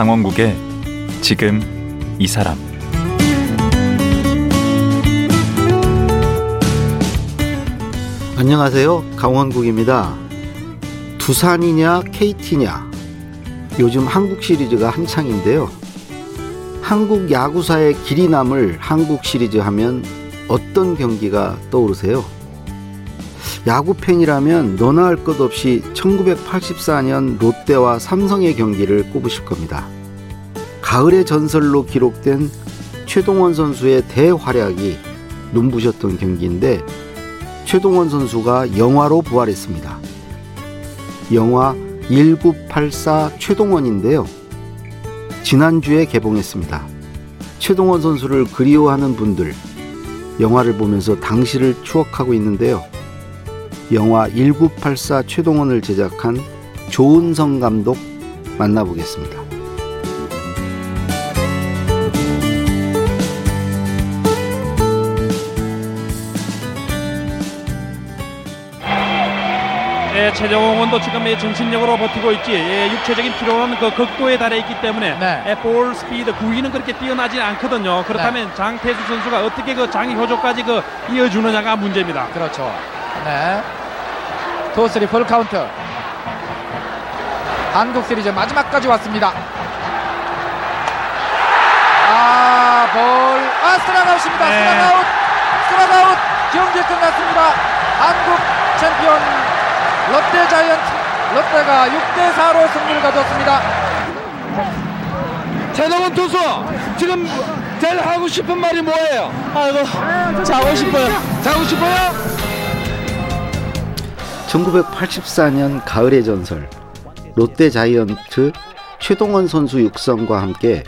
강원국의 지금 이 사람 안녕하세요. 강원국입니다. 두산이냐 KT냐 요즘 한국 시리즈가 한창인데요. 한국 야구사의 길이 남을 한국 시리즈 하면 어떤 경기가 떠오르세요? 야구 팬이라면 너나 할 것 없이 1984년 롯데와 삼성의 경기를 꼽으실 겁니다. 가을의 전설로 기록된 최동원 선수의 대활약이 눈부셨던 경기인데 최동원 선수가 영화로 부활했습니다. 영화 1984 최동원인데요. 지난주에 개봉했습니다. 최동원 선수를 그리워하는 분들, 영화를 보면서 당시를 추억하고 있는데요. 영화 1984 최동원을 제작한 조은성 감독 만나보겠습니다. 예, 최정원도 지금 예, 정신력으로 버티고 있지. 예, 육체적인 피로는 그 극도에 달해 있기 때문에 네. 예, 볼 스피드 구위는 그렇게 뛰어나지 않거든요. 그렇다면 네. 장태수 선수가 어떻게 그 장이 효조까지 그 이어주느냐가 문제입니다. 그렇죠. 네. two three 풀 카운트. 한국 시리즈 마지막까지 왔습니다. 아, 볼. 아, 스트라이크아웃입니다. 네. 스트라이크아웃. 스트라이크아웃. 경기 끝났습니다. 한국 챔피언 롯데 자이언츠. 롯데가 6대 4로 승리를 거뒀습니다. 최동원 투수 지금 제일 하고 싶은 말이 뭐예요? 아이고 자고 싶어요. 자고 싶어요? 1984년 가을의 전설 롯데 자이언트 최동원 선수 육성과 함께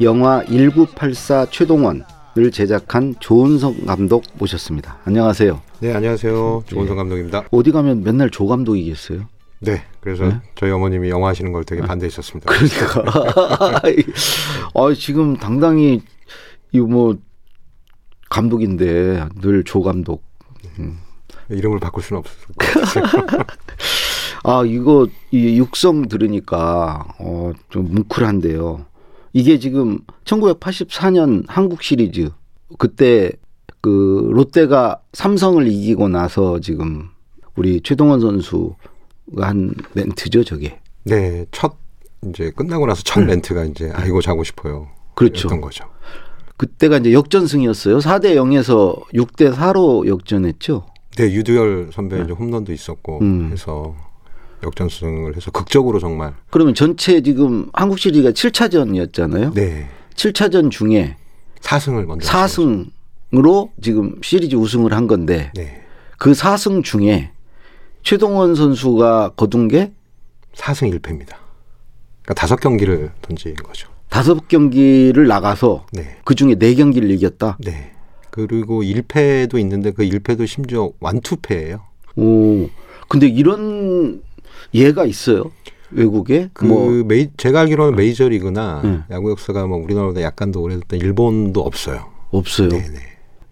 영화 1984 최동원을 제작한 조은성 감독 모셨습니다. 안녕하세요. 네, 안녕하세요. 조원성 감독입니다. 어디 가면 맨날 조 감독이겠어요? 네, 그래서 네? 저희 어머님이 영화 하시는 걸 되게 반대했었습니다. 그러니까 아, 지금 당당히 이 뭐 감독인데 늘 조 감독. 이름을 바꿀 수는 없을 것 같아요. 아 이거 이 육성 들으니까 어, 좀 뭉클한데요. 이게 지금 1984년 한국 시리즈 그때 그 롯데가 삼성을 이기고 나서 지금 우리 최동원 선수가 한 멘트죠 저게. 네, 첫 이제 끝나고 나서 첫 멘트가 이제 아이고 자고 싶어요. 그렇죠. 였던 거죠. 그때가 이제 역전승이었어요. 4대 0에서 6대 4로 역전했죠. 네, 유두열 선배 이제 홈런도 있었고 음. 해서 역전승을 해서 극적으로 정말 그러면 전체 지금 한국 시리즈가 7차전이었잖아요. 네 7차전 중에 4승을 먼저 하셨죠. 4승으로 지금 시리즈 우승을 한 건데 네, 그 4승 중에 최동원 선수가 거둔 게 4승 1패입니다. 그러니까 다섯 경기를 던진 거죠. 다섯 경기를 나가서 네, 그 중에 네 경기를 이겼다. 네. 그리고 1패도 있는데 그 1패도 심지어 완투패예요. 오, 근데 이런 예가 있어요 외국에 그 뭐 메이, 제가 알기로는 메이저리그나 네. 야구 역사가 뭐 우리나라보다 약간 더 오래됐던 일본도 없어요. 없어요. 네네.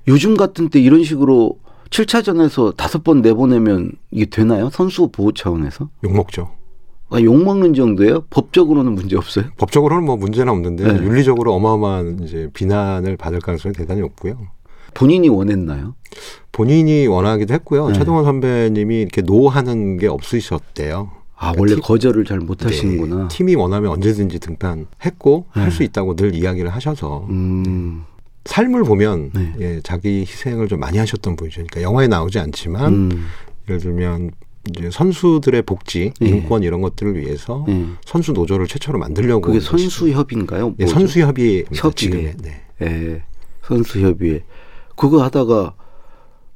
요즘 같은 때 이런 식으로 7차전에서 다섯 번 내보내면 이게 되나요? 선수 보호 차원에서? 욕먹죠. 아, 욕먹는 정도예요? 법적으로는 문제 없어요? 법적으로는 뭐 문제는 없는데 네. 윤리적으로 어마어마한 이제 비난을 받을 가능성이 대단히 높고요. 본인이 원했나요? 본인이 원하기도 했고요. 네. 최동원 선배님이 이렇게 노하는 게 없으셨대요. 아, 그러니까 원래 팀- 거절을 잘 못하시는구나. 네, 팀이 원하면 언제든지 등판했고 네. 할수 있다고 늘 이야기를 하셔서 음, 삶을 보면 네. 예, 자기 희생을 좀 많이 하셨던 분이죠. 그러니까 영화에 나오지 않지만 음, 예를 들면 이제 선수들의 복지, 예. 인권 이런 것들을 위해서 예. 선수 노조를 최초로 만들려고 그게. 선수협인가요? 예, 협의회. 지금 네. 예, 선수협의회. 그거 하다가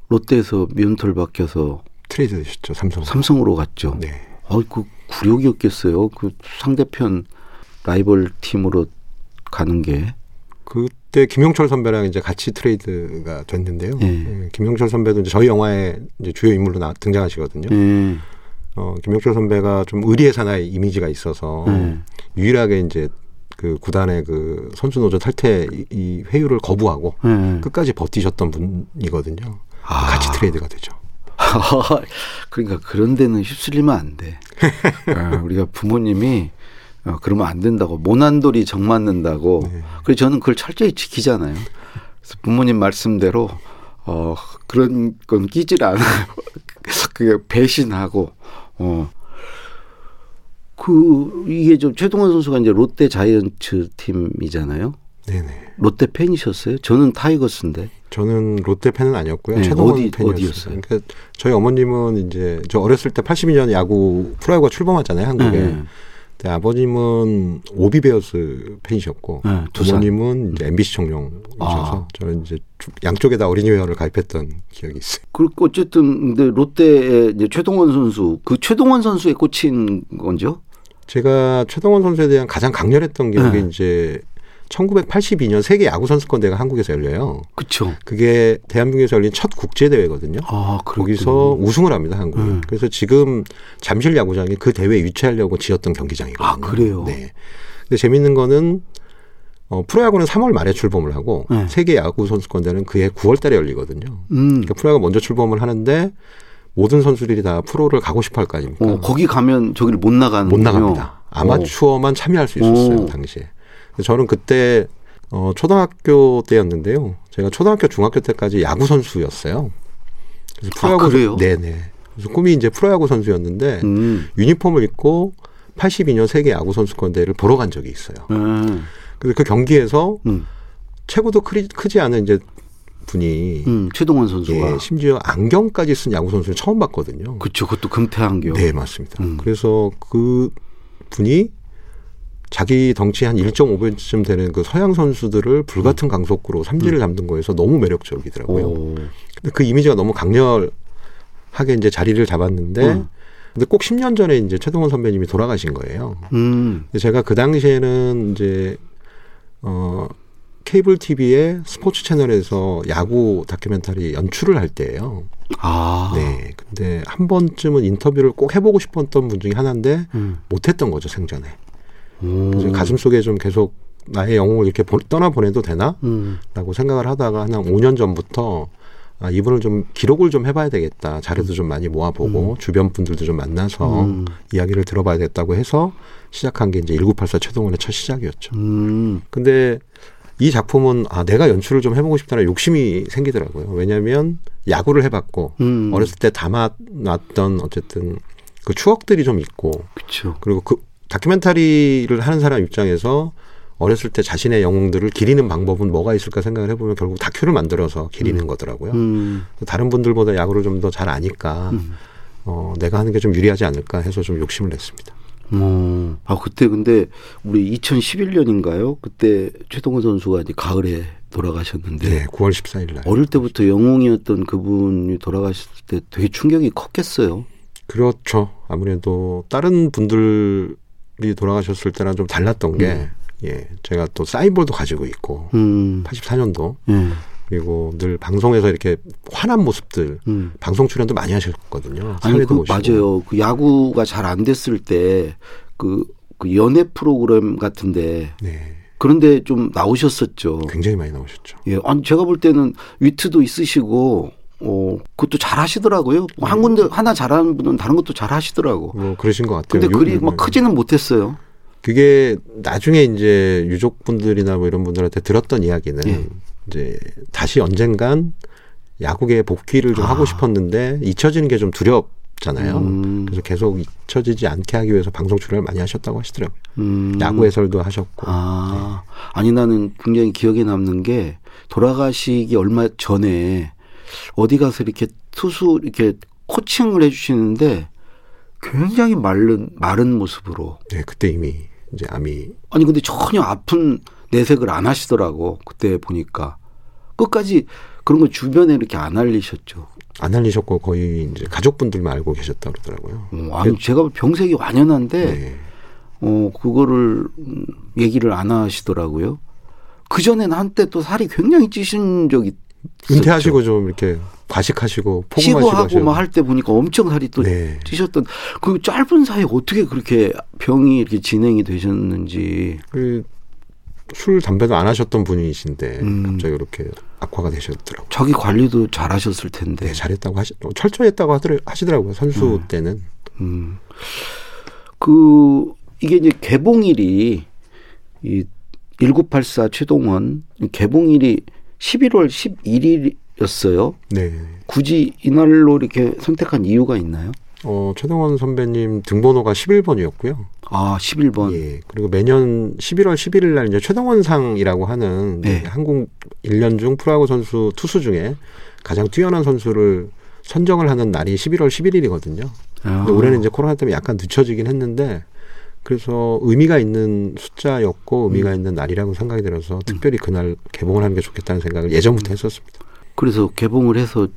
롯데에서 면털 박혀서 트레이드 되셨죠 삼성. 삼성으로 갔죠. 네. 어, 그 굴욕이었겠어요. 그 상대편 라이벌 팀으로 가는 게. 그때 김용철 선배랑 이제 같이 트레이드가 됐는데요. 예. 예, 김용철 선배도 이제 저희 영화에 이제 주요 인물로 나, 등장하시거든요. 예. 어, 김용철 선배가 좀 의리의 사나이 이미지가 있어서 예. 유일하게 이제 그 구단의 그 선수 노조 탈퇴 이- 이 회유를 거부하고 예. 끝까지 버티셨던 분이거든요. 아. 같이 트레이드가 되죠. 그러니까 그런 데는 휩쓸리면 안 돼. 아, 우리가 부모님이 어, 그러면 안 된다고 모난돌이 정 맞는다고. 네. 그래서 저는 그걸 철저히 지키잖아요. 그래서 부모님 말씀대로 어 그런 건 끼질 않아요. 그게 배신하고 어. 그 이게 좀 최동원 선수가 이제 롯데 자이언츠 팀이잖아요. 네네. 롯데 팬이셨어요? 저는 타이거스인데. 저는 롯데 팬은 아니었고요. 네, 최동원 어디- 팬이었어요. 그러니까 저희 어머님은 이제 저 어렸을 때 82년 야구 프로야구가 출범했잖아요 한국에. 네. 근데 아버님은 오비베어스 팬이셨고 네. 부모님은 이제 MBC 청룡이셔서 아. 저는 이제 주- 양쪽에 다 어린이 회원을 가입했던 기억이 있어요. 그리고 어쨌든 근데 롯데의 이제 최동원 선수 그 최동원 선수에 꽂힌 건죠? 제가 최동원 선수에 대한 가장 강렬했던 기억이 네. 이제 1982년 세계 야구 선수권대회가 한국에서 열려요. 그렇죠. 그게 대한민국에서 열린 첫 국제 대회거든요. 아, 거기서 우승을 합니다 한국이. 음. 그래서 지금 잠실 야구장이 그 대회에 유치하려고 지었던 경기장이거든요. 아, 그래요? 네. 근데 재밌는 거는 어, 프로야구는 3월 말에 출범을 하고 네. 세계 야구 선수권대회는 그해 9월 달에 열리거든요. 음. 그러니까 프로야구 먼저 출범을 하는데 모든 선수들이 다 프로를 가고 싶어 할 거 아닙니까? 어, 거기 가면 저기를 못 나가는 못 나갑니다. 아마추어만 참여할 수 있었어요 오. 당시에. 저는 그때 어, 초등학교 때였는데요. 제가 초등학교 중학교 때까지 야구 선수였어요. 그래서 아, 프로야구 그래요? 네네. 그래서 꿈이 이제 프로야구 선수였는데 음. 유니폼을 입고 82년 세계 야구 선수권 대회를 보러 간 적이 있어요. 음. 그래서 그 경기에서 음. 체구도 크리, 크지 않은 이제 분이 음. 최동원 선수가 예, 심지어 안경까지 쓴 야구 선수를 처음 봤거든요. 그렇죠. 그것도 금태한경. 네, 맞습니다. 음. 그래서 그 분이 자기 덩치 한 1.5배쯤 되는 그 서양 선수들을 불같은 강속구로 삼진을 잡는 거에서 너무 매력적이더라고요. 음. 오. 근데 그 이미지가 너무 강렬하게 이제 자리를 잡았는데 음. 근데 꼭 10년 전에 이제 최동원 선배님이 돌아가신 거예요. 음. 근데 제가 그 당시에는 이제 어 케이블 TV의 스포츠 채널에서 야구 다큐멘터리 연출을 할 때예요. 아. 네. 근데 한 번쯤은 인터뷰를 꼭 해보고 싶었던 분 중에 하나인데 음. 못했던 거죠 생전에. 오. 그래서 가슴 속에 좀 계속 나의 영웅을 이렇게 보- 떠나 보내도 되나?라고 음. 생각을 하다가 한 5년 전부터 아, 이분을 좀 기록을 좀 해봐야 되겠다. 자료도 좀 많이 모아보고 주변 분들도 좀 만나서 음. 이야기를 들어봐야겠다고 해서 시작한 게 이제 1984 최동원의 첫 시작이었죠. 음. 근데 이 작품은 아 내가 연출을 좀 해보고 싶다는 욕심이 생기더라고요. 왜냐하면 야구를 해봤고 음. 어렸을 때 담아놨던 어쨌든 그 추억들이 좀 있고 그렇죠. 그리고 그 다큐멘터리를 하는 사람 입장에서 어렸을 때 자신의 영웅들을 기리는 방법은 뭐가 있을까 생각을 해보면 결국 다큐를 만들어서 기리는 거더라고요. 음. 다른 분들보다 야구를 좀 더 잘 아니까 음. 어, 내가 하는 게 좀 유리하지 않을까 해서 좀 욕심을 냈습니다. 어. 아 그때 근데 우리 2011년인가요? 그때 최동원 선수가 이제 가을에 돌아가셨는데 네, 9월 14일 날. 어릴 때부터 영웅이었던 그분이 돌아가셨을 때 되게 충격이 컸겠어요. 그렇죠. 아무래도 다른 분들이 돌아가셨을 때랑 좀 달랐던 게 예, 제가 또 사인볼도 가지고 있고 음. 84년도 예. 그리고 늘 방송에서 이렇게 화난 모습들 음. 방송 출연도 많이 하셨거든요. 아니 그 오시고. 맞아요. 그 야구가 잘 안 됐을 때그 그 연애 프로그램 같은데 네, 그런데 좀 나오셨었죠. 굉장히 많이 나오셨죠. 예, 아니 제가 볼 때는 위트도 있으시고 어 그것도 잘 하시더라고요. 음. 한 군데 하나 잘하는 분은 다른 것도 잘 하시더라고. 뭐 그러신 것 같아요. 근데 요- 그리 요- 막 크지는 못했어요. 그게 나중에 이제 유족분들이나 뭐 이런 분들한테 들었던 이야기는 예. 이제 다시 언젠간 야구계에 복귀를 좀 아. 하고 싶었는데 잊혀지는 게 좀 두렵잖아요. 음. 그래서 계속 잊혀지지 않게 하기 위해서 방송 출연을 많이 하셨다고 하시더라고요. 음. 야구 해설도 하셨고. 아, 아니 나는 굉장히 기억에 남는 게 돌아가시기 얼마 전에 어디 가서 이렇게 투수 이렇게 코칭을 해주시는데 굉장히 마른 마른 모습으로 네, 그때 이미 이제 암이 아니 근데 전혀 아픈 내색을 안 하시더라고 그때 보니까 끝까지 그런 거 주변에 이렇게 안 알리셨죠. 안 알리셨고 거의 이제 가족분들만 알고 계셨다 그러더라고요. 어, 아니 제가 병색이 완연한데 네. 어 그거를 음, 얘기를 안 하시더라고요. 그 전에는 한때 또 살이 굉장히 찌신 적이 은퇴하시고 좀 이렇게 과식하시고 치고하고 막할때 보니까 엄청 살이 또 네. 찌셨던 그 짧은 사이에 어떻게 그렇게 병이 이렇게 진행이 되셨는지 그 술 담배도 안 하셨던 분이신데 음. 갑자기 이렇게 악화가 되셨더라고요. 자기 관리도 잘 하셨을 텐데. 네, 잘했다고 하시, 철저했다고 하더라, 하시더라고요. 선수 음. 때는. 음. 그 이게 이제 개봉일이 이 1984 최동원 개봉일이 11월 11일이었어요. 네. 굳이 이날로 이렇게 선택한 이유가 있나요? 어, 최동원 선배님 등번호가 11번이었고요. 아, 11번. 예. 그리고 매년 11월 11일 날 이제 최동원상이라고 하는 네. 한국 1년 중 프로야구 선수 투수 중에 가장 뛰어난 선수를 선정을 하는 날이 11월 11일이거든요. 아. 근데 올해는 이제 코로나 때문에 약간 늦춰지긴 했는데 그래서 의미가 있는 숫자였고 의미가 있는 날이라고 생각이 들어서 특별히 그날 개봉을 하는 게 좋겠다는 생각을 예전부터 했었습니다. 그래서 개봉을 해서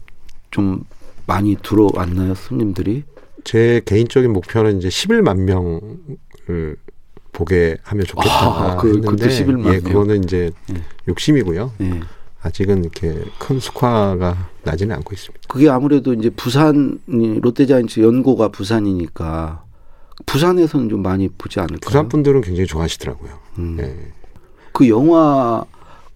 좀 많이 들어왔나요, 손님들이? 제 개인적인 목표는 이제 11만 명을 보게 하면 좋겠다 아, 그- 했는데 그것도 11만 예, 명. 그거는 이제 예. 욕심이고요. 네. 아직은 이렇게 큰 스코어가 나지는 않고 있습니다. 그게 아무래도 이제 부산이 롯데자이언츠 연고가 부산이니까 부산에서는 좀 많이 보지 않을까요? 부산 분들은 굉장히 좋아하시더라고요. 음. 예. 그 영화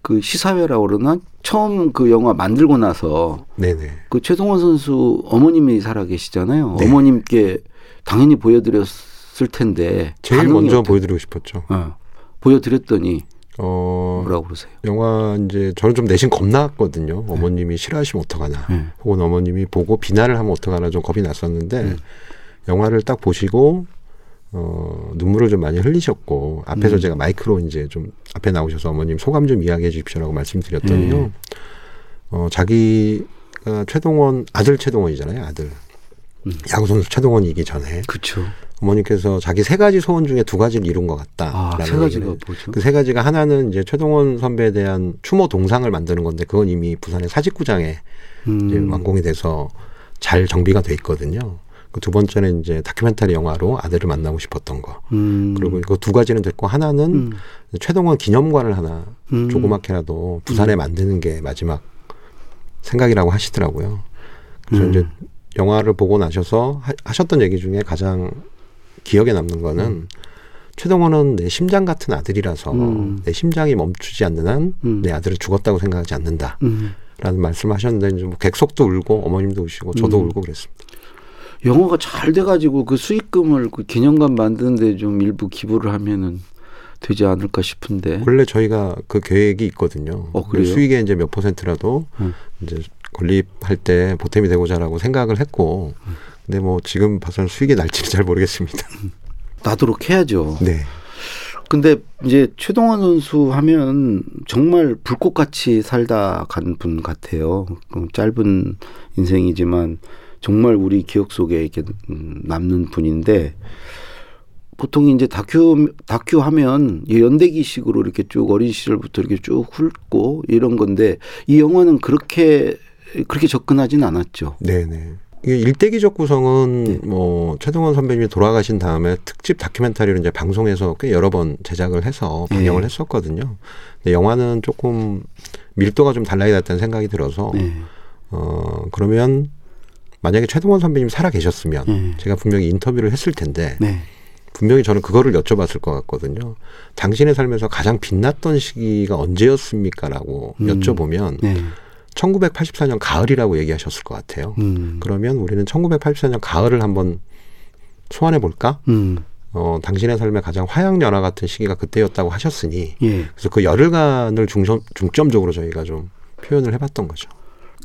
그 시사회라고 그러나 처음 그 영화 만들고 나서 네네. 그 최동원 선수 어머님이 살아 계시잖아요. 네. 어머님께 당연히 보여드렸을 텐데 제일 먼저 어때- 보여드리고 싶었죠. 어, 보여드렸더니 어, 뭐라고 그러세요? 영화 이제 저는 좀 내심 겁났거든요. 어머님이 싫어하시면 어떡하나. 네. 혹은 어머님이 보고 비난을 하면 어떡하나 좀 겁이 났었는데 네. 영화를 딱 보시고 어, 눈물을 좀 많이 흘리셨고 앞에서 음. 제가 마이크로 이제 좀 앞에 나오셔서 어머님 소감 좀 이야기해 주십시오라고 말씀드렸더니요. 네. 어, 자기가 최동원 아들 최동원이잖아요. 아들. 음. 야구 선수 최동원이기 전에 그렇죠. 어머니께서 자기 세 가지 소원 중에 두 가지를 이룬 것 같다. 아, 세 가지가 뭐죠? 그 세 가지가 하나는 이제 최동원 선배에 대한 추모 동상을 만드는 건데 그건 이미 부산의 사직구장에 음. 이제 완공이 돼서 잘 정비가 돼 있거든요. 그두 번째는 이제 다큐멘터리 영화로 아들을 만나고 싶었던 거. 음. 그리고 그 두 가지는 됐고 하나는 음. 최동원 기념관을 하나 음. 조그맣게라도 부산에 만드는 게 마지막 생각이라고 하시더라고요. 그래서 음. 이제 영화를 보고 나셔서 하, 하셨던 얘기 중에 가장 기억에 남는 거는 최동원은 내 심장 같은 아들이라서 음. 내 심장이 멈추지 않는 한내 음. 아들을 죽었다고 생각하지 않는다. 음. 라는 말씀을 하셨는데 이제 뭐 객석도 울고 어머님도 우시고 저도 음. 울고 그랬습니다. 영화가 잘 돼가지고 그 수익금을 그 기념관 만드는데 좀 일부 기부를 하면은 되지 않을까 싶은데. 원래 저희가 그 계획이 있거든요. 어, 그래요? 수익의 이제 몇 퍼센트라도 음. 이제 건립할 때 보탬이 되고자라고 생각을 했고, 근데 뭐 지금 봐서는 수익이 날지는 잘 모르겠습니다. 나도록 해야죠. 네. 근데 이제 최동원 선수 하면 정말 불꽃같이 살다 간 분 같아요. 그 짧은 인생이지만 정말 우리 기억 속에 이렇게 음, 남는 분인데 보통 이제 다큐 다큐 하면 이 연대기식으로 이렇게 쭉 어린 시절부터 이렇게 쭉 훑고 이런 건데 이 영화는 그렇게 그렇게 접근하지는 않았죠. 네네. 이게 일대기적 구성은 네. 뭐 최동원 선배님이 돌아가신 다음에 특집 다큐멘터리를 이제 방송에서 꽤 여러 번 제작을 해서 방영을 네. 했었거든요. 근데 영화는 조금 밀도가 좀 달라야겠다는 생각이 들어서 네. 어 그러면 만약에 최동원 선배님 살아 계셨으면 네. 제가 분명히 인터뷰를 했을 텐데 네. 분명히 저는 그거를 여쭤봤을 것 같거든요. 당신의 삶에서 가장 빛났던 시기가 언제였습니까라고 음. 여쭤보면 네. 1984년 가을이라고 얘기하셨을 것 같아요. 음. 그러면 우리는 1984년 가을을 한번 소환해 볼까? 음. 어, 당신의 삶의 가장 화양연화 같은 시기가 그때였다고 하셨으니 예. 그래서 그 열흘간을 중점, 중점적으로 저희가 좀 표현을 해봤던 거죠.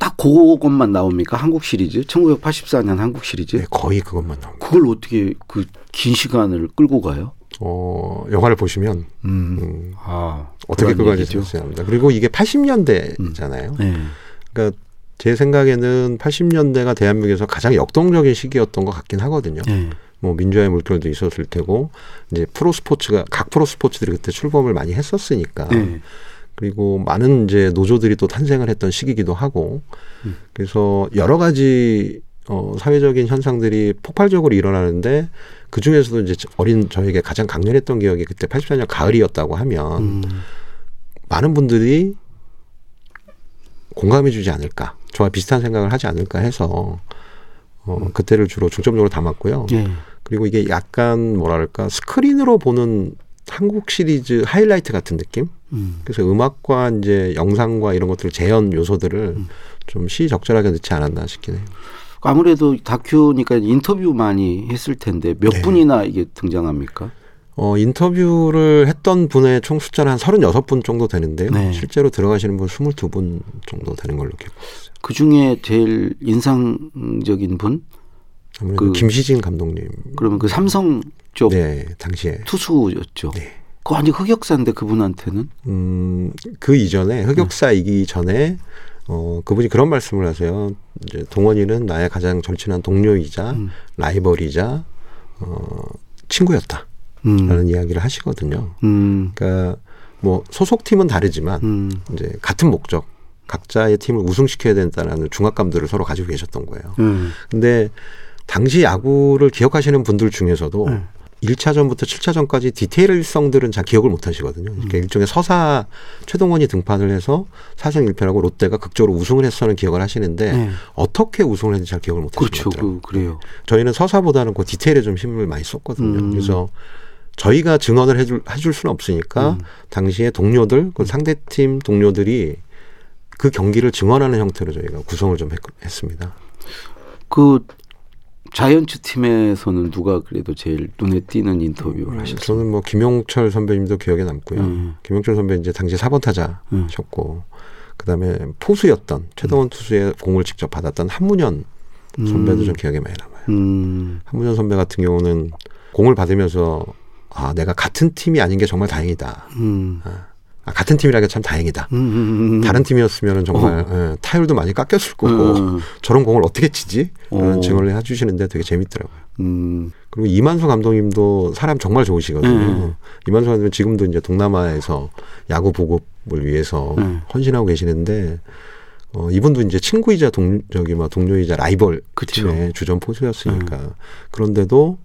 딱 그것만 나옵니까? 한국 시리즈? 1984년 한국 시리즈? 네, 거의 그것만 나옵니다. 그걸 어떻게 그 긴 시간을 끌고 가요? 어, 영화를 보시면 음, 아, 어떻게 그걸 얘기죠. 이해했어야 합니다. 그리고 이게 80년대잖아요. 네. 그러니까 제 생각에는 80년대가 대한민국에서 가장 역동적인 시기였던 것 같긴 하거든요. 네. 뭐 민주화의 물결도 있었을 테고 이제 프로 스포츠가 각 프로 스포츠들이 그때 출범을 많이 했었으니까 네. 그리고 많은 이제 노조들이 또 탄생을 했던 시기이기도 하고 음. 그래서 여러 가지 어 사회적인 현상들이 폭발적으로 일어나는데 그 중에서도 이제 어린 저에게 가장 강렬했던 기억이 그때 84년 가을이었다고 하면 음. 많은 분들이 공감해 주지 않을까 저와 비슷한 생각을 하지 않을까 해서 어 그때를 주로 중점적으로 담았고요. 네. 그리고 이게 약간 뭐랄까 스크린으로 보는 한국 시리즈 하이라이트 같은 느낌? 음. 그래서 음악과 이제 영상과 이런 것들을 재현 요소들을 음. 좀 시적절하게 넣지 않았나 싶긴 해요. 아무래도 다큐니까 인터뷰 많이 했을 텐데 몇 네. 분이나 이게 등장합니까? 어, 인터뷰를 했던 분의 총 숫자는 한 36분 정도 되는데요. 네. 실제로 들어가시는 분 22분 정도 되는 걸로 기억하고 있어요. 그 중에 제일 인상적인 분 아무래도 그- 김시진 감독님. 그러면 그 삼성 쪽 네, 당시에. 투수였죠. 네. 그 완전 흑역사인데 그분한테는 음, 그 이전에 흑역사이기 전에 어, 그분이 그런 말씀을 하세요. 이제 동원이는 나의 가장 절친한 동료이자 음. 라이벌이자 어, 친구였다. 음. 라는 이야기를 하시거든요. 음. 그러니까 뭐 소속팀은 다르지만 음. 이제 같은 목적, 각자의 팀을 우승시켜야 된다는 중압감들을 서로 가지고 계셨던 거예요. 음. 근데 당시 야구를 기억하시는 분들 중에서도 네. 1차전부터 7차전까지 디테일성들은 잘 기억을 못 하시거든요. 그러니까 음. 일종의 서사 최동원이 등판을 해서 4승 1패하고 롯데가 극적으로 우승을 했어는 기억을 하시는데 네. 어떻게 우승을 했는지 잘 기억을 못 하시는 그렇죠. 그, 그래요. 저희는 서사보다는 그 디테일에 좀 힘을 많이 썼거든요. 음. 그래서 저희가 증언을 해줄, 해줄 수는 없으니까 음. 당시에 동료들, 그 상대팀 동료들이 그 경기를 증언하는 형태로 저희가 구성을 좀 했, 했습니다. 그 자이언츠 팀에서는 누가 그래도 제일 눈에 띄는 인터뷰를 하셨어요? 저는 뭐 김용철 선배님도 기억에 남고요. 음. 김용철 선배 이제 당시 4번 음. 타자셨고 그다음에 포수였던 최동원 투수의 공을 직접 받았던 한문현 선배도 좀 기억에 많이 남아요. 음. 한문현 선배 같은 경우는 공을 받으면서 아 내가 같은 팀이 아닌 게 정말 다행이다. 음. 아, 같은 팀이라는 게 참 다행이다. 음, 음, 음. 다른 팀이었으면 정말 예, 타율도 많이 깎였을 거고 음. 저런 공을 어떻게 치지? 라는 어. 증언을 해주시는데 되게 재밌더라고요. 음. 그리고 이만수 감독님도 사람 정말 좋으시거든요. 음. 이만수 감독님 지금도 이제 동남아에서 야구 보급을 위해서 음. 헌신하고 계시는데 어, 이분도 이제 친구이자 동 저기 막 동료이자 라이벌 그. 팀의 주전 포수였으니까 그런데도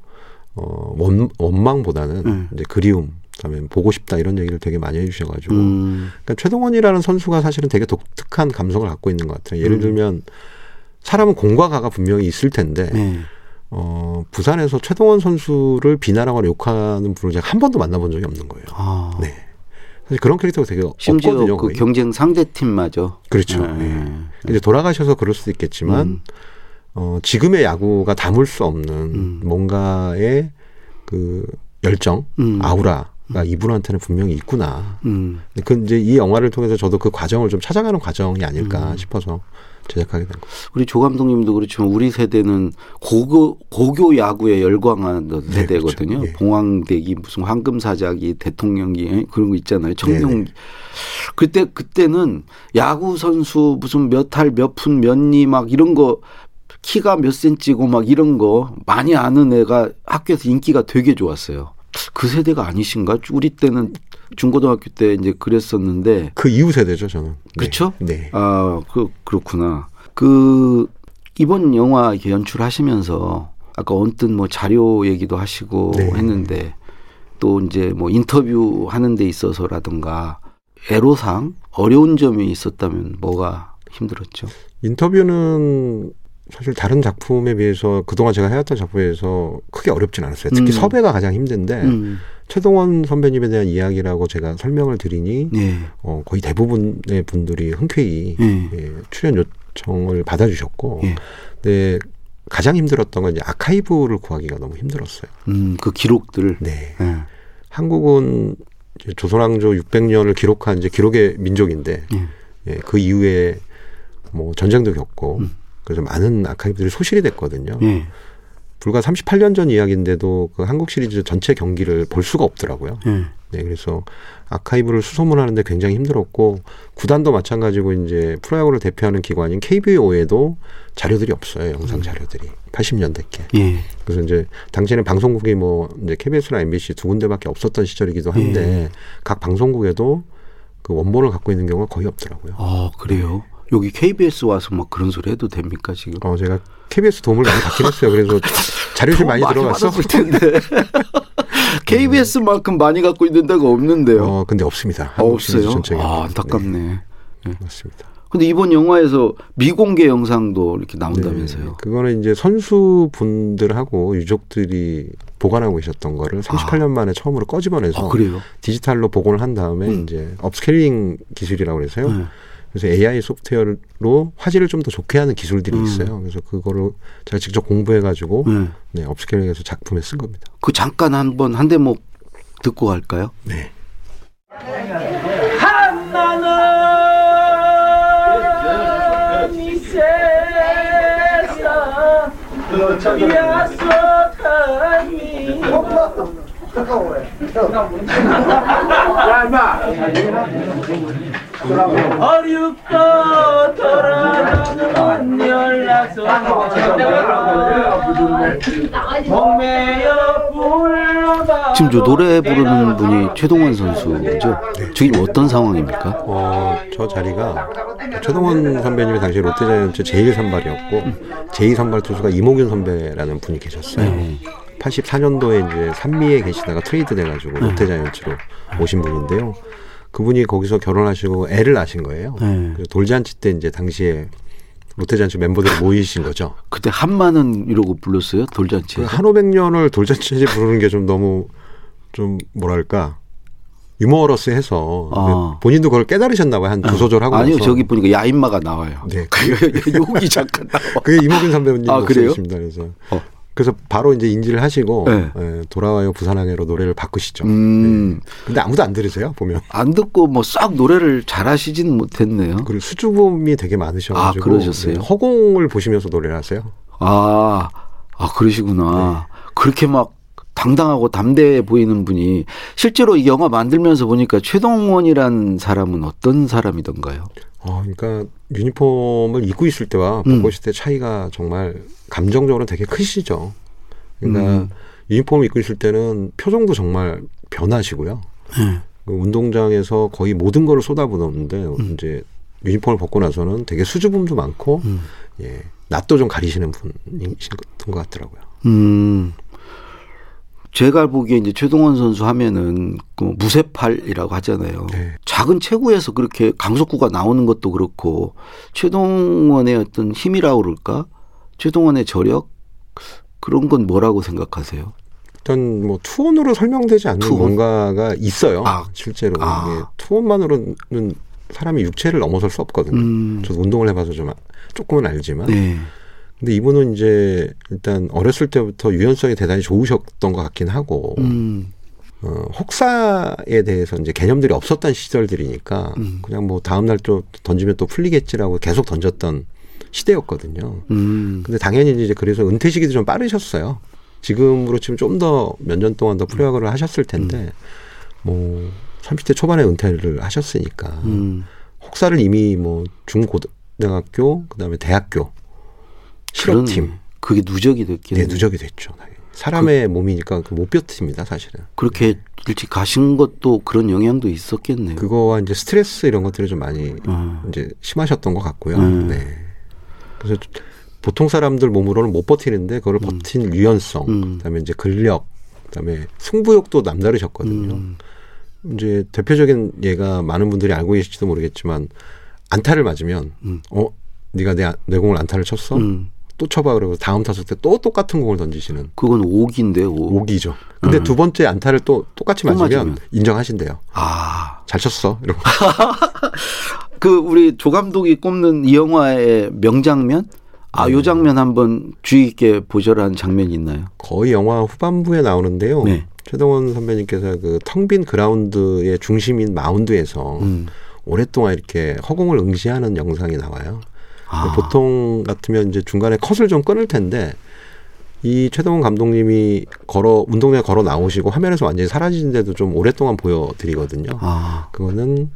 어, 원, 원망보다는 음. 이제 그리움, 그다음에 보고 싶다 이런 얘기를 되게 많이 해주셔가지고 음. 그러니까 최동원이라는 선수가 사실은 되게 독특한 감성을 갖고 있는 것 같아요. 예를 음. 들면 사람은 공과 가가 분명히 있을 텐데 네. 어, 부산에서 최동원 선수를 비난하거나 욕하는 분을 제가 한 번도 만나본 적이 없는 거예요. 아. 네. 사실 그런 캐릭터가 되게 심지어 없거든요. 그 거의. 경쟁 상대 팀마저. 그렇죠. 네. 예. 이제 돌아가셔서 그럴 수도 있겠지만 음. 어, 지금의 야구가 담을 수 없는 음. 뭔가의 그 열정, 음. 아우라 가 이분한테는 분명히 있구나. 음. 근데 그 이제 이 영화를 통해서 저도 그 과정을 좀 찾아가는 과정이 아닐까 음. 싶어서 제작하게 된 거예요. 우리 조 감독님도 그렇지만 우리 세대는 고교 고교 야구에 열광한 세대거든요. 그렇죠. 예. 봉황대기 무슨 황금사자기 대통령기 그런 거 있잖아요. 청룡 네네. 그때 그때는 야구 선수 무슨 몇 할 몇 푼 몇리 막 이런 거 키가 몇 센치고 막 이런 거 많이 아는 애가 학교에서 인기가 되게 좋았어요. 그 세대가 아니신가? 우리 때는 중고등학교 때 이제 그랬었는데 그 이후 세대죠, 저는. 네. 그쵸? 네. 아, 그, 그렇구나. 그, 이번 영화 이렇게 연출하시면서 아까 언뜻 뭐 자료 얘기도 하시고 네. 했는데 또 이제 뭐 인터뷰 하는 데 있어서라든가 애로상 어려운 점이 있었다면 뭐가 힘들었죠? 인터뷰는 사실 다른 작품에 비해서 그동안 제가 해왔던 작품에 비해서 크게 어렵진 않았어요. 특히 음. 섭외가 가장 힘든데 음. 최동원 선배님에 대한 이야기라고 제가 설명을 드리니 예. 어, 거의 대부분의 분들이 흔쾌히 예. 예, 출연 요청을 받아주셨고 예. 근데 가장 힘들었던 건 이제 아카이브를 구하기가 너무 힘들었어요. 음, 그 기록들. 네. 예. 한국은 조선왕조 600년을 기록한 이제 기록의 민족인데 예. 예, 그 이후에 뭐 전쟁도 겪고 음. 그래서 많은 아카이브들이 소실이 됐거든요. 예. 불과 38년 전 이야기인데도 그 한국 시리즈 전체 경기를 볼 수가 없더라고요. 예. 네, 그래서 아카이브를 수소문하는데 굉장히 힘들었고 구단도 마찬가지고 이제 프로야구를 대표하는 기관인 KBO에도 자료들이 없어요. 영상 자료들이 80년대 께. 예. 그래서 이제 당시에는 방송국이 뭐 이제 KBS나 MBC 두 군데밖에 없었던 시절이기도 한데 각 방송국에도 그 원본을 갖고 있는 경우가 거의 없더라고요. 아, 그래요? 여기 KBS 와서 막 그런 소리 해도 됩니까, 지금? 어, 제가 KBS 도움을 많이 받긴 했어요. 그래서 자료실 돈 많이 들어갔어. 텐데. KBS만큼 많이 갖고 있는 데가 없는데요. 어, 근데 없습니다. 아, 시리즈 없어요? 아, 안타깝네. 네, 맞습니다. 근데 이번 영화에서 미공개 영상도 이렇게 나온다면서요. 네, 그거는 이제 선수분들하고 유족들이 보관하고 계셨던 거를 38년 만에 처음으로 꺼집어내서 아? 디지털로 복원을 한 다음에 음. 이제 업스케일링 기술이라고 그래서요. 네. 그래서 AI 소프트웨어로 화질을 좀 더 좋게 하는 기술들이 음. 있어요. 그래서 그거를 제가 직접 공부해가지고 네. 네, 업스케일링해서 작품에 쓴 겁니다. 그 잠깐 한번 한 대목 듣고 갈까요? 네. 지금 저 노래 부르는 분이 최동원 선수죠? 지금 어떤 상황입니까? 어, 저 자리가 최동원 선배님이 당시 롯데자이언츠 제1 선발이었고 제2 선발 투수가 임호균 선배라는 분이 계셨어요. 네. 84년도에 이제 삼미에 계시다가 트레이드 돼가지고 롯데자이언츠로 오신 분인데요. 그분이 거기서 결혼하시고 애를 낳으신 거예요. 네. 그래서 돌잔치 때 이제 당시에 롯데자이언츠 멤버들이 모이신 거죠. 그때 한 많은 이러고 불렀어요? 그 돌잔치에. 한오백년을 돌잔치에 부르는 게 좀 너무 좀 뭐랄까 유머러스해서 아. 본인도 그걸 깨달으셨나 봐요. 한두 소절 하고 아니요. 저기 보니까 야인마가 나와요. 네. 욕이 잠깐 나와. 그게 이모균 선배님 아, 그래요? 목소리십니다. 그래서 어. 그래서 바로 이제 인지를 하시고 네. 예, 돌아와요 부산항해로 노래를 바꾸시죠. 음, 네. 근데 아무도 안 들으세요 보면. 안 듣고 뭐 싹 노래를 잘하시지는 못했네요. 그리고 수줍음이 되게 많으셔가지고 아, 그러셨어요? 네, 허공을 보시면서 노래를 하세요. 아, 아, 그러시구나. 네. 그렇게 막 당당하고 담대해 보이는 분이 실제로 이 영화 만들면서 보니까 최동원이란 사람은 어떤 사람이던가요? 어, 그러니까 유니폼을 입고 있을 때와 음. 벗고 있을 때 차이가 정말 감정적으로 되게 크시죠. 그러니까 음. 유니폼을 입고 있을 때는 표정도 정말 변하시고요. 네. 그 운동장에서 거의 모든 거를 쏟아부었는데 음. 이제 유니폼을 벗고 나서는 되게 수줍음도 많고 음. 예 낯도 좀 가리시는 분이신 것 같더라고요. 음. 제가 보기에 이제 최동원 선수 하면은 그 무쇠팔이라고 하잖아요. 네. 작은 체구에서 그렇게 강속구가 나오는 것도 그렇고 최동원의 어떤 힘이라고 그럴까? 최동원의 저력 그런 건 뭐라고 생각하세요? 일단 뭐 투혼으로 설명되지 않는 투혼? 뭔가가 있어요. 아. 실제로 아. 투혼만으로는 사람이 육체를 넘어설 수 없거든요. 음. 저도 운동을 해봐서 좀 아- 조금은 알지만 네. 근데 이분은 이제 일단 어렸을 때부터 유연성이 대단히 좋으셨던 것 같긴 하고 음. 어, 혹사에 대해서 이제 개념들이 없었던 시절들이니까 음. 그냥 뭐 다음날 또 던지면 또 풀리겠지라고 계속 던졌던 시대였거든요. 음. 근데 당연히 이제 그래서 은퇴 시기도 좀 빠르셨어요. 지금으로 치면 좀 더 몇 년 동안 더 프로야구를 하셨을 텐데 뭐 30대 초반에 은퇴를 하셨으니까 음. 혹사를 이미 뭐 중고등학교 그다음에 대학교 실업팀. 그게 누적이 됐겠네. 네, 누적이 됐죠. 사람의 몸이니까 그못 버팁니다, 사실은. 그렇게 일찍 가신 것도 그런 영향도 있었겠네요. 그거와 이제 스트레스 이런 것들이 좀 많이 어. 이제 심하셨던 것 같고요. 음. 네. 그래서 보통 사람들 몸으로는 못 버티는데 그걸 버틴 유연성, 음. 그다음에 이제 근력, 그다음에 승부욕도 남다르셨거든요. 음. 이제 대표적인 예가 많은 분들이 알고 계실지도 모르겠지만 안타를 맞으면 음. 어 네가 내, 내 공을 안타를 쳤어? 음. 또 쳐봐 그러고 다음 타석 때 또 똑같은 공을 던지시는 그건 오기인데 오. 오기죠. 근데 음. 두 번째 안타를 또 똑같이 또 맞으면, 맞으면. 인정하신대요. 아. 잘 쳤어. 이러고. 그 우리 조 감독이 꼽는 이 영화의 명장면? 아, 음. 요 장면 한번 주의 있게 보셔라는 장면이 있나요? 거의 영화 후반부에 나오는데요. 네. 최동원 선배님께서 그 텅 빈 그라운드의 중심인 마운드에서 음. 오랫동안 이렇게 허공을 응시하는 영상이 나와요. 아. 보통 같으면 이제 중간에 컷을 좀 끊을 텐데 이 최동원 감독님이 걸어 운동장에 걸어 나오시고 화면에서 완전히 사라지는데도 좀 오랫동안 보여드리거든요. 아. 그거는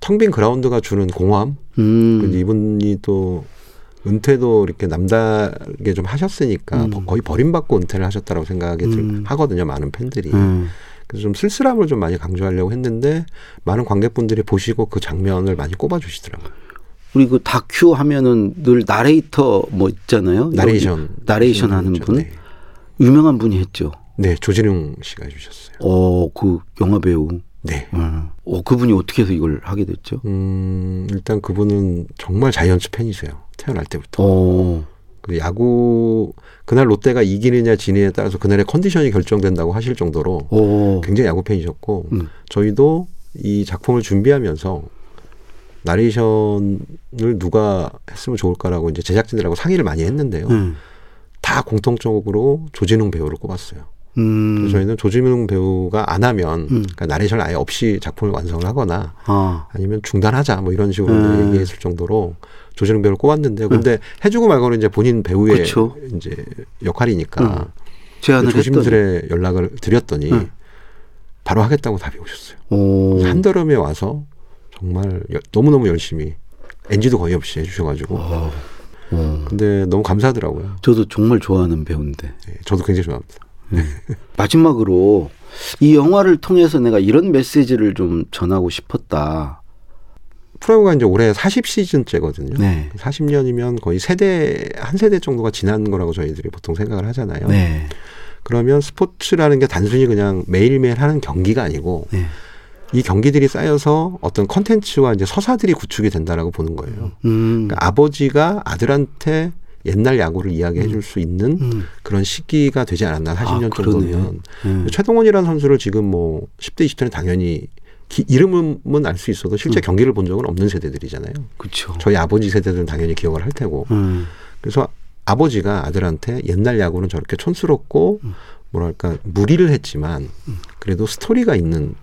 텅 빈 그라운드가 주는 공허함. 음. 이분이 또 은퇴도 이렇게 남다르게 좀 하셨으니까 음. 거의 버림받고 은퇴를 하셨다고 생각이 들- 음. 하거든요. 많은 팬들이. 음. 그래서 좀 쓸쓸함을 좀 많이 강조하려고 했는데 많은 관객분들이 보시고 그 장면을 많이 꼽아주시더라고요. 우리 그 다큐 하면은 늘 나레이터 뭐 있잖아요. 나레이션. 나레이션 하는. 분. 네. 유명한 분이 했죠. 네, 조진웅 씨가 해주셨어요. 어, 그 영화 배우. 네. 어, 어, 그분이 어떻게 해서 이걸 하게 됐죠? 음, 일단 그분은 정말 자이언츠 팬이세요. 태어날 때부터. 어. 그 야구, 그날 롯데가 이기느냐 지느냐에 따라서 그날의 컨디션이 결정된다고 하실 정도로 어. 굉장히 야구 팬이셨고, 음. 저희도 이 작품을 준비하면서 나레이션을 누가 했으면 좋을까라고 이제 제작진들하고 상의를 많이 했는데요. 음. 다 공통적으로 조진웅 배우를 꼽았어요. 음. 저희는 조지명 배우가 안 하면 음. 그러니까 나레이션을 아예 없이 작품을 완성을 하거나 아. 아니면 중단하자 뭐 이런 식으로 음. 얘기했을 정도로 조지명 배우를 꼽았는데요. 근데 해주고 말고는 이제 본인 배우의 그쵸. 이제 역할이니까 음. 제안을 했더니. 조심스레 연락을 드렸더니 음. 바로 하겠다고 답이 오셨어요. 오. 한달음에 와서 정말 여- 너무 너무 열심히 NG도 거의 없이 해주셔가지고 어. 어. 근데 너무 감사하더라고요. 저도 정말 좋아하는 배우인데. 네, 저도 굉장히 좋아합니다. 마지막으로 이 영화를 통해서 내가 이런 메시지를 좀 전하고 싶었다. 프로야구가 이제 올해 40시즌째거든요. 네. 40년이면 거의 세대 한 세대 정도가 지난 거라고 저희들이 보통 생각을 하잖아요. 네. 그러면 스포츠라는 게 단순히 그냥 매일매일 하는 경기가 아니고 네. 이 경기들이 쌓여서 어떤 컨텐츠와 이제 서사들이 구축이 된다라고 보는 거예요. 음. 그러니까 아버지가 아들한테 옛날 야구를 이야기해 줄 수 있는 음. 그런 시기가 되지 않았나 40년 아. 정도면 네. 최동원이라는 선수를 지금 뭐 10대 20대는 당연히 기- 이름은 알 수 있어도 실제 음. 경기를 본 적은 없는 세대들이잖아요. 그렇죠. 저희 아버지 세대들은 당연히 기억을 할 테고 음. 그래서 아버지가 아들한테 옛날 야구는 저렇게 촌스럽고 음. 뭐랄까 무리를 했지만 그래도 스토리가 있는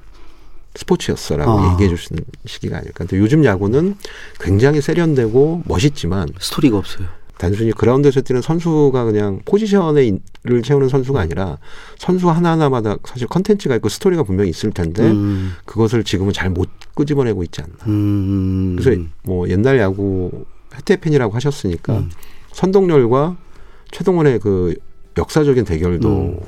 스포츠였어라고 아. 얘기해 주시는 시기가 아닐까. 근데 요즘 야구는 굉장히 세련되고 멋있지만 스토리가 없어요. 단순히 그라운드에서 뛰는 선수가 그냥 포지션에 를 채우는 선수가 아니라 선수 하나하나마다 사실 컨텐츠가 있고 스토리가 분명히 있을 텐데 음. 그것을 지금은 잘 못 끄집어내고 있지 않나. 음. 그래서 뭐 옛날 야구 해태 팬이라고 하셨으니까 음. 선동열과 최동원의 그 역사적인 대결도 음.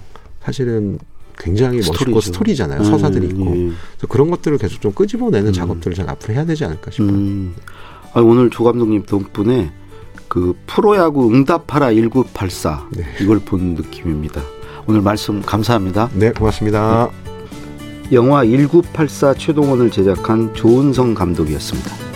사실은 굉장히 멋있고 스토리죠. 스토리잖아요. 음, 서사들이 있고. 예. 그래서 그런 것들을 계속 좀 끄집어내는 음. 작업들을 제가 앞으로 해야 되지 않을까 싶어요. 음. 아, 오늘 조 감독님 덕분에 그 프로야구 응답하라 1984 네. 이걸 본 느낌입니다. 오늘 말씀 감사합니다. 네, 고맙습니다. 영화 1984 최동원을 제작한 조은성 감독이었습니다.